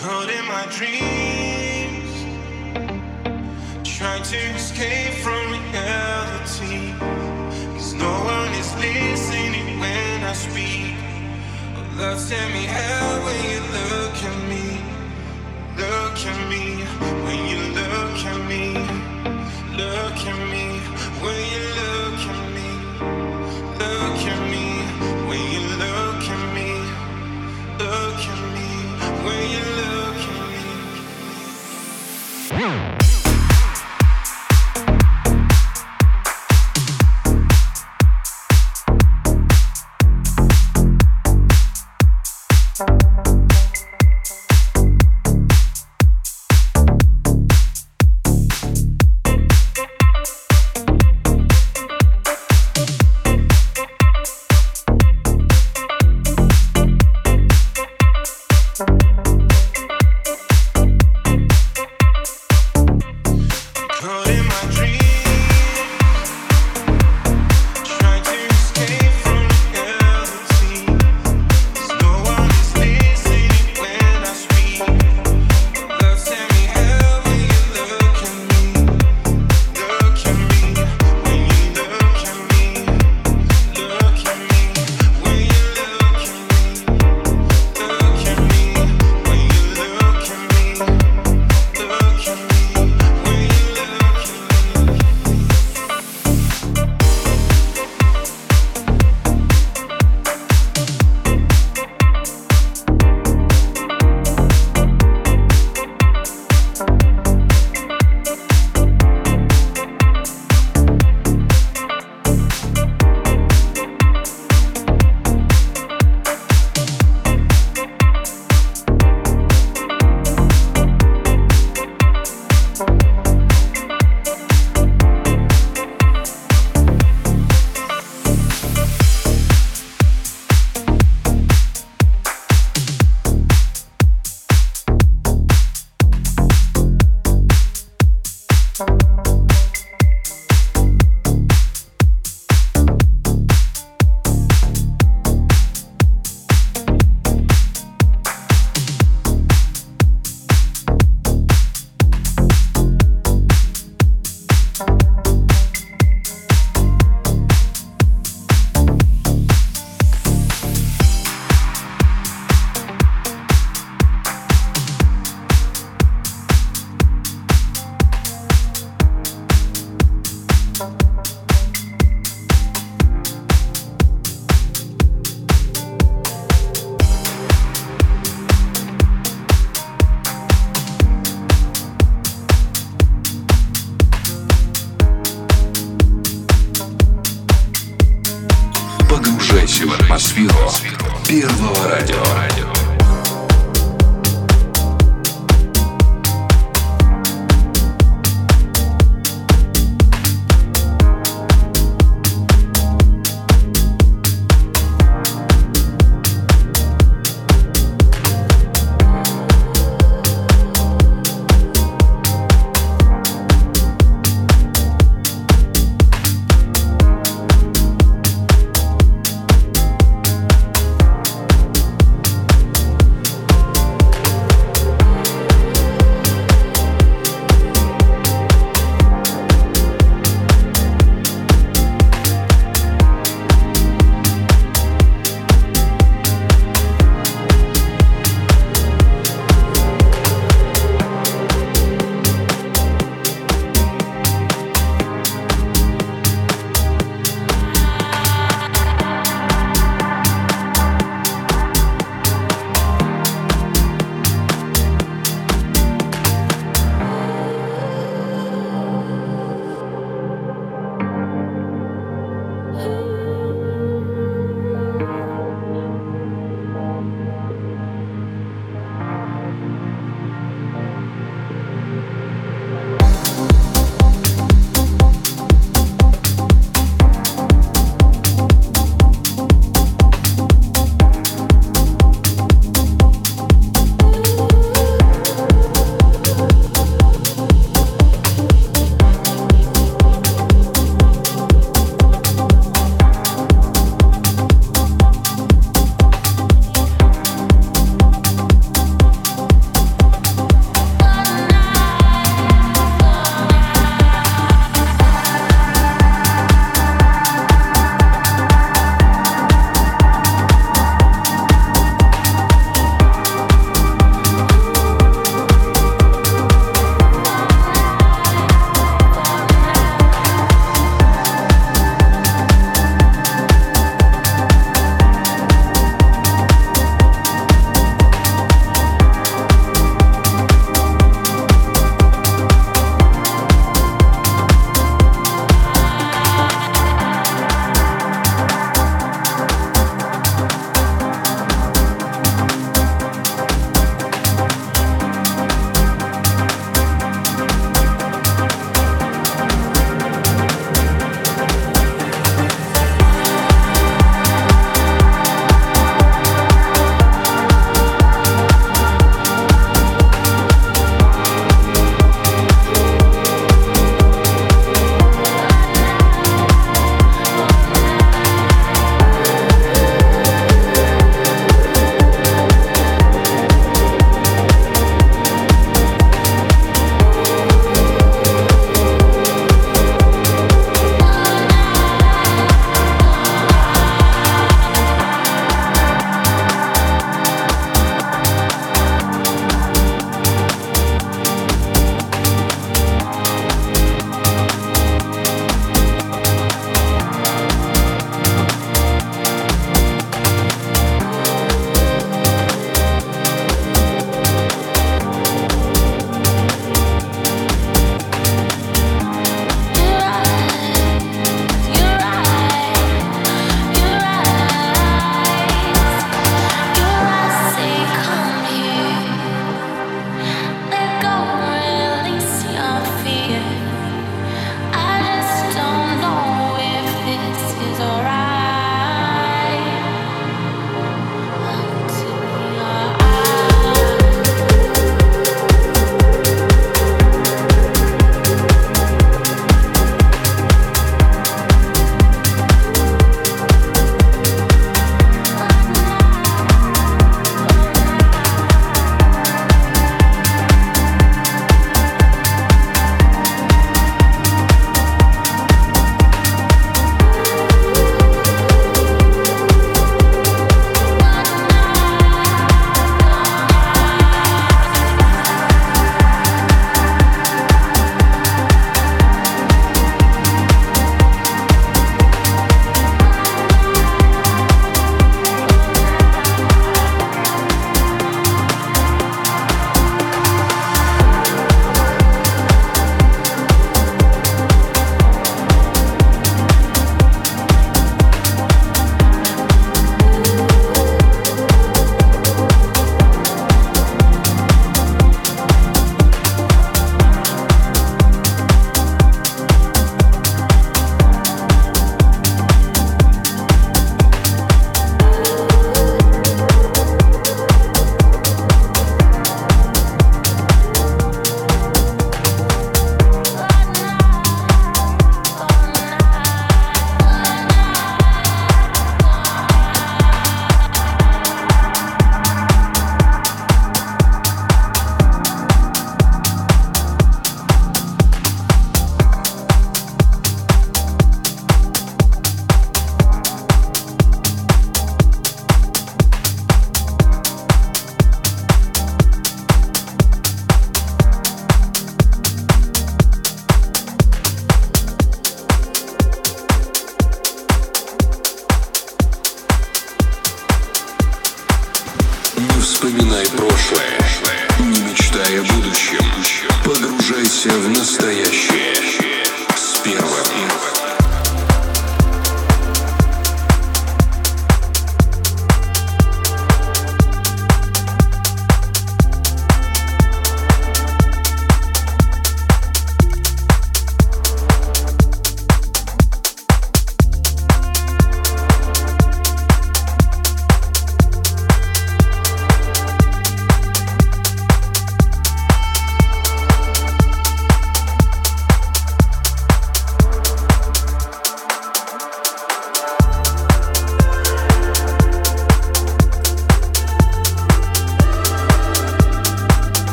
caught in my dreams, trying to escape from reality. Cause no one is listening when I speak. Oh, Lord, send me help when you look at me. Look at me, when you look at me, look at me.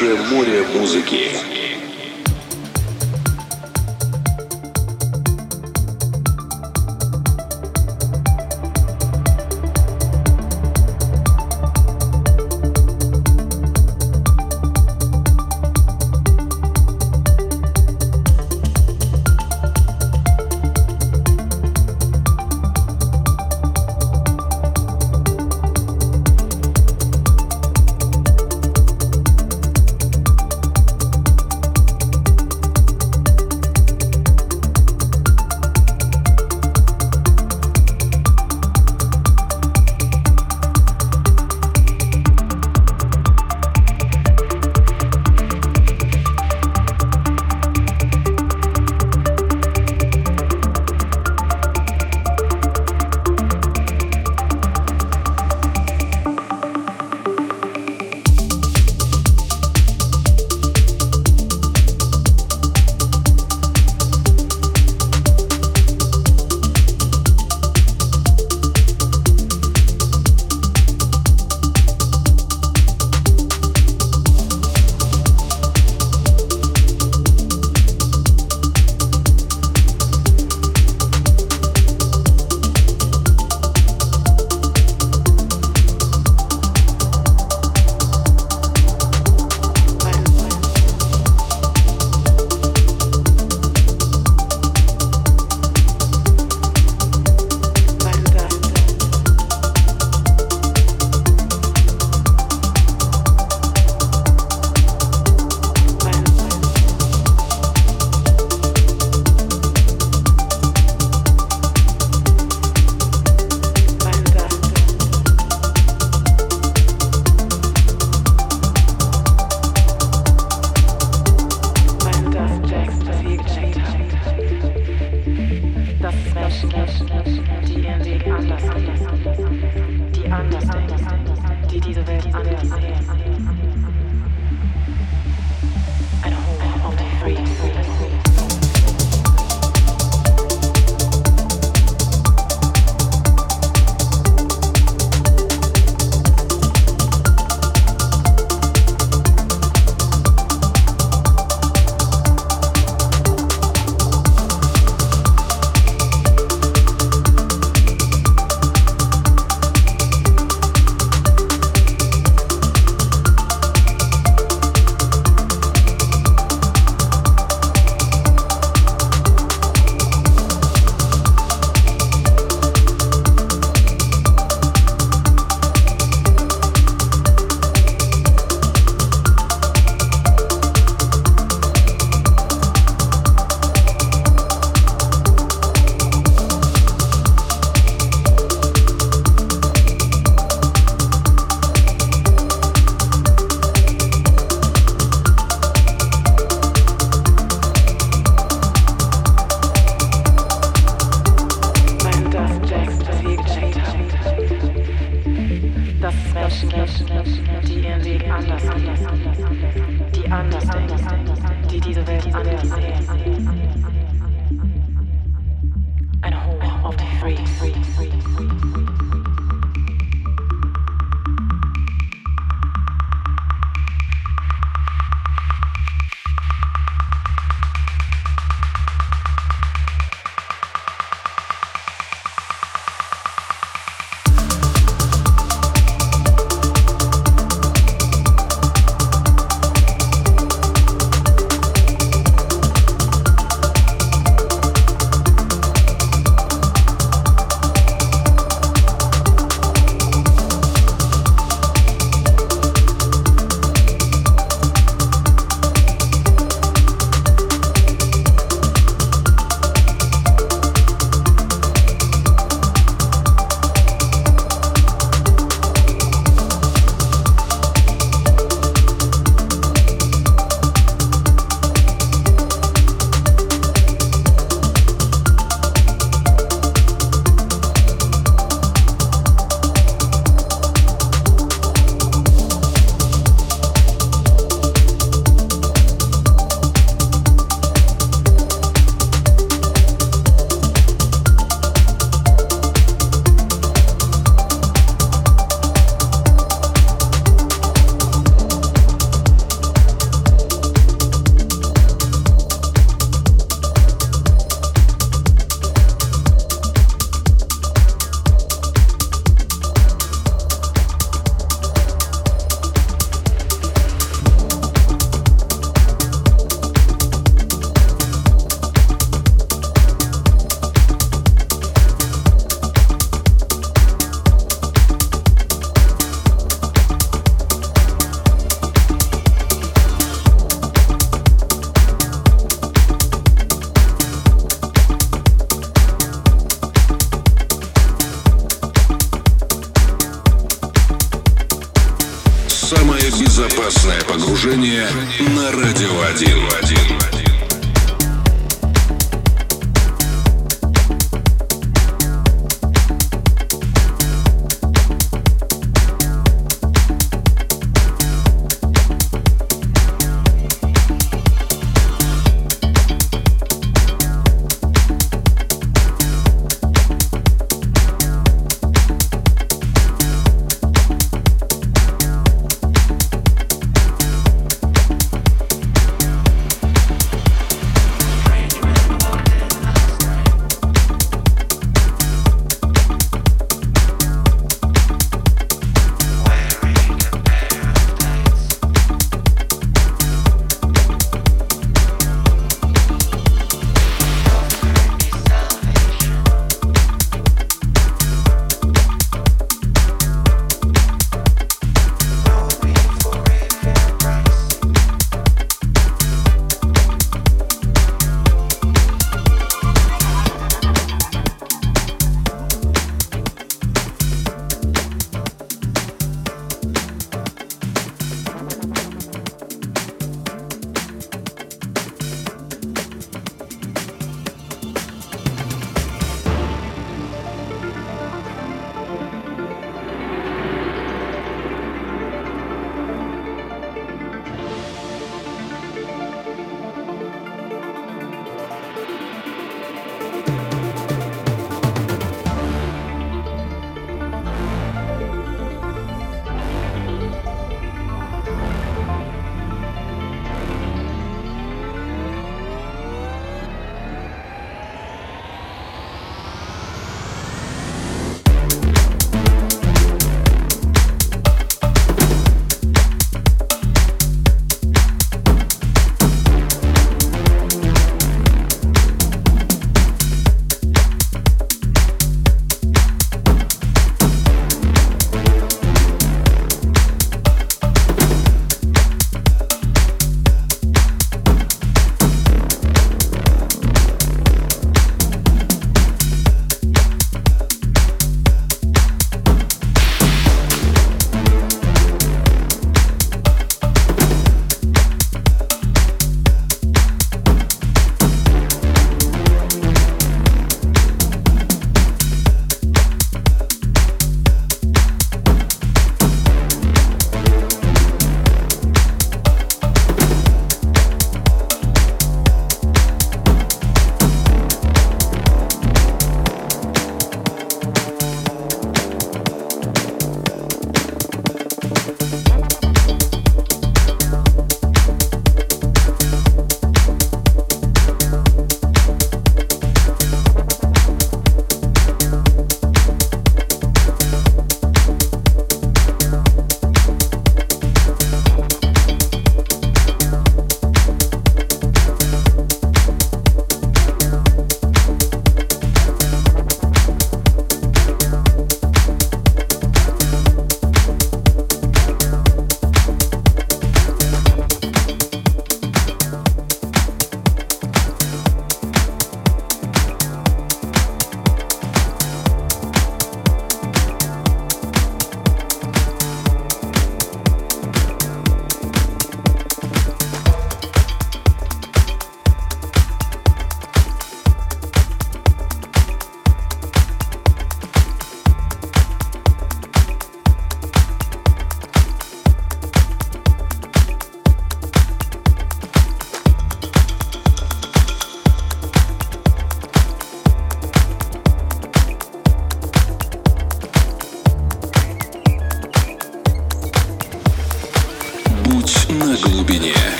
Наше море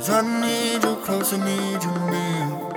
Cause I need you close, I need you near.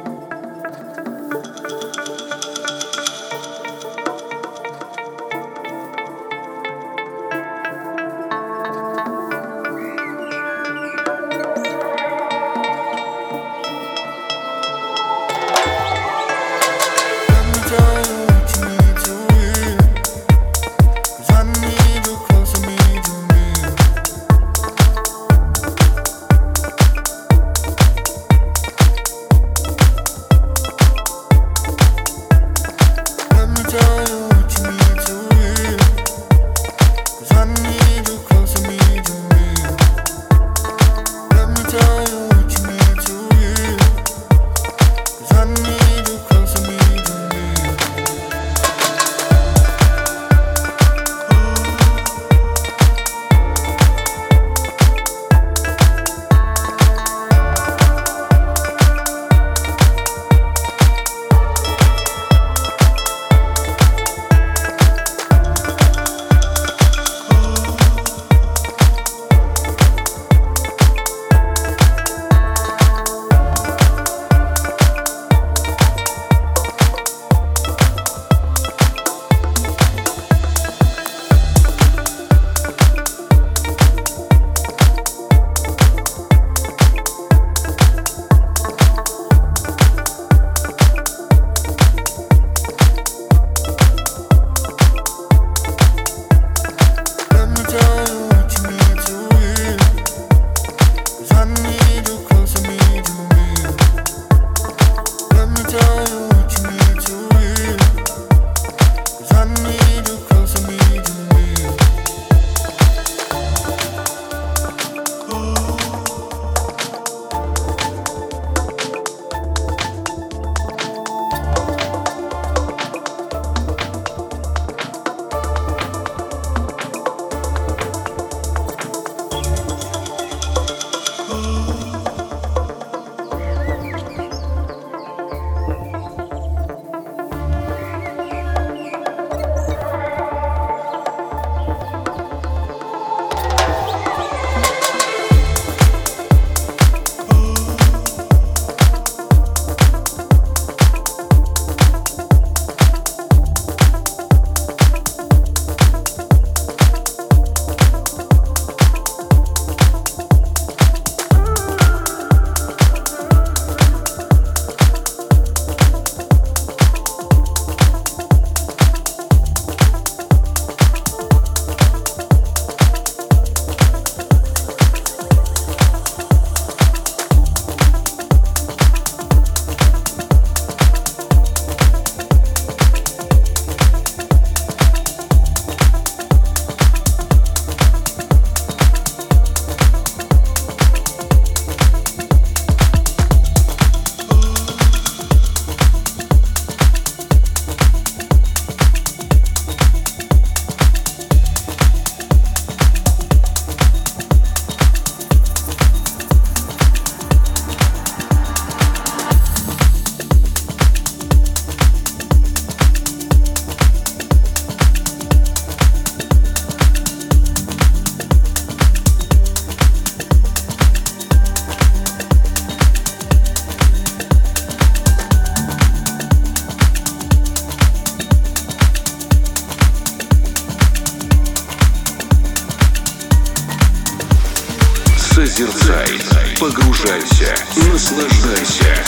Погружайся, наслаждайся.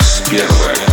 Сперва.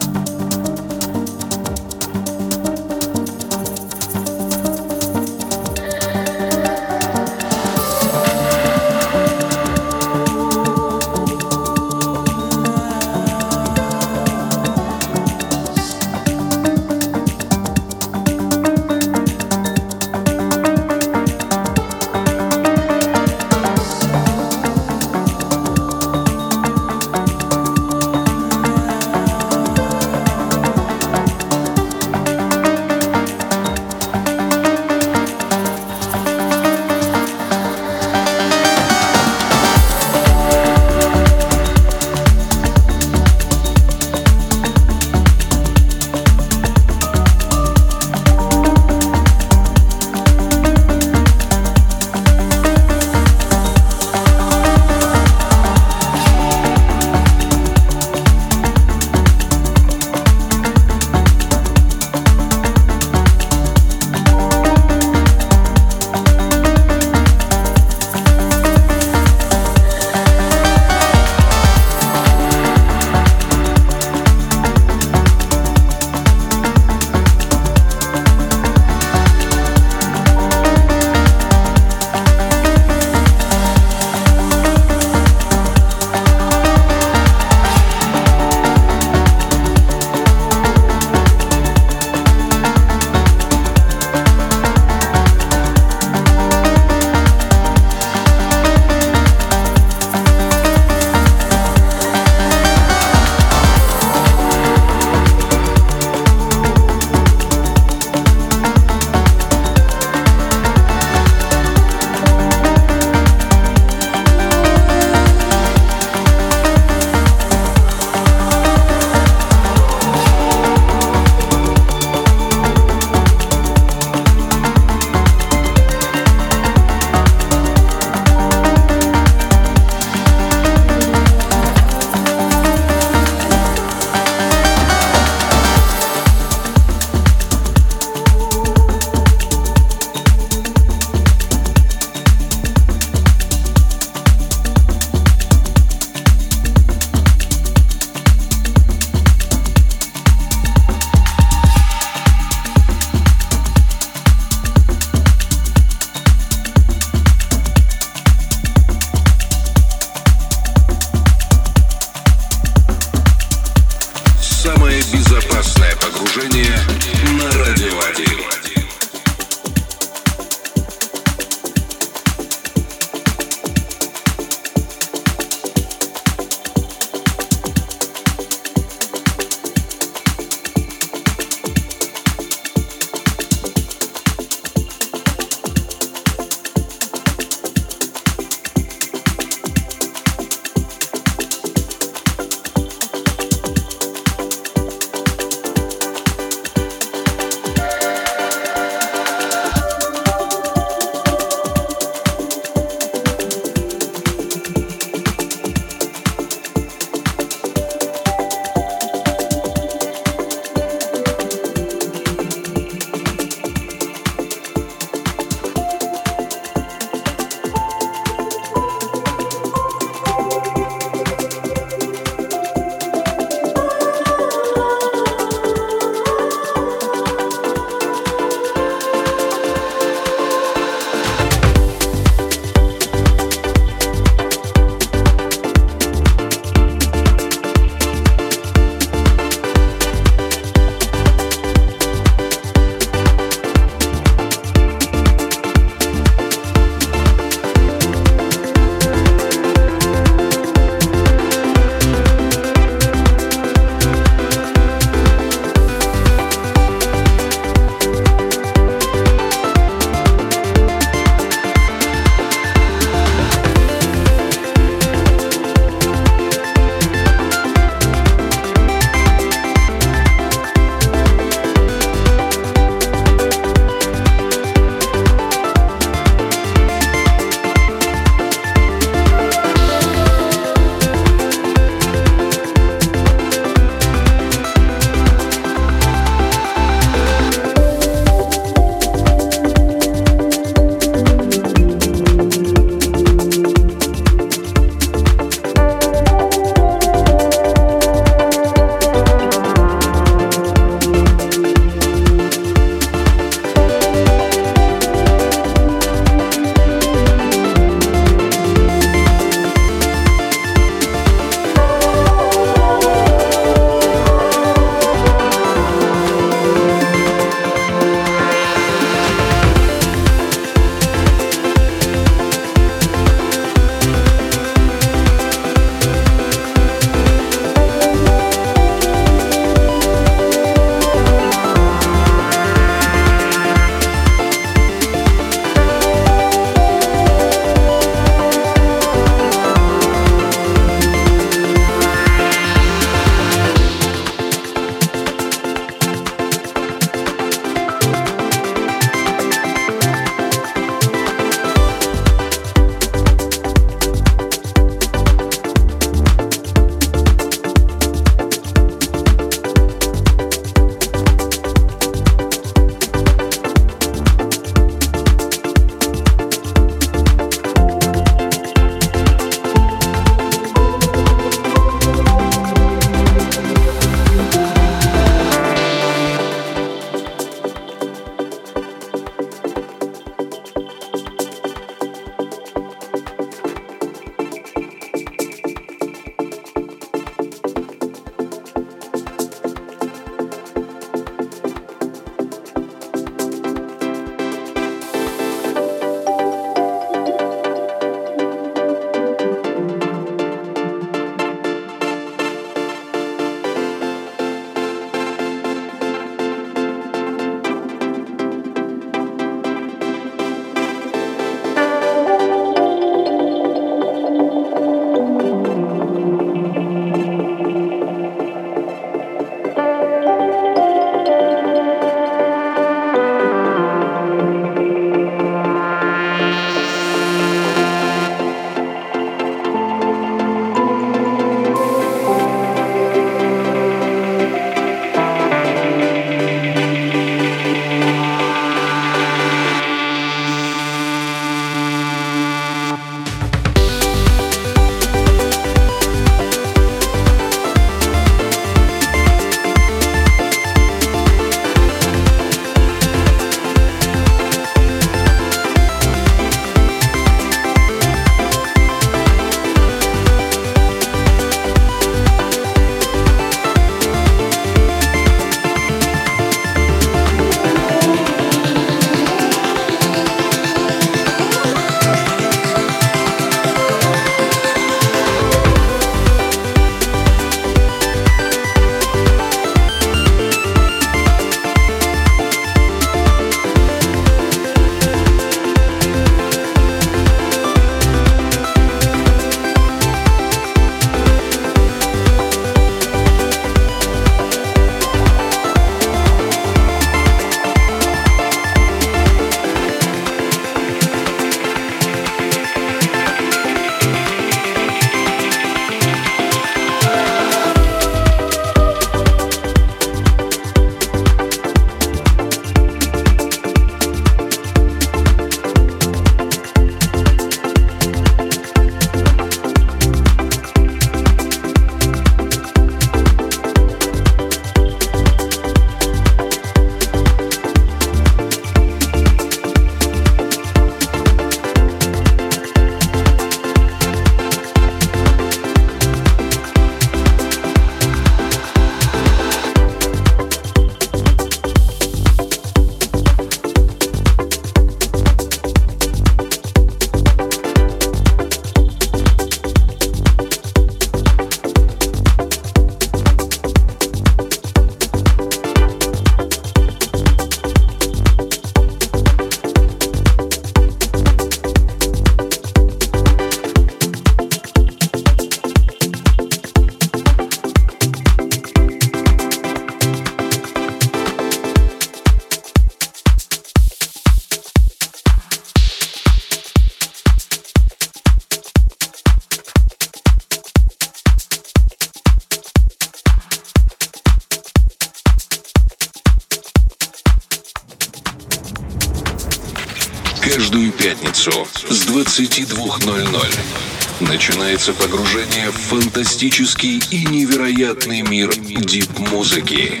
Невероятный мир дип-музыки.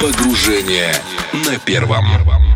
Погружение на первом.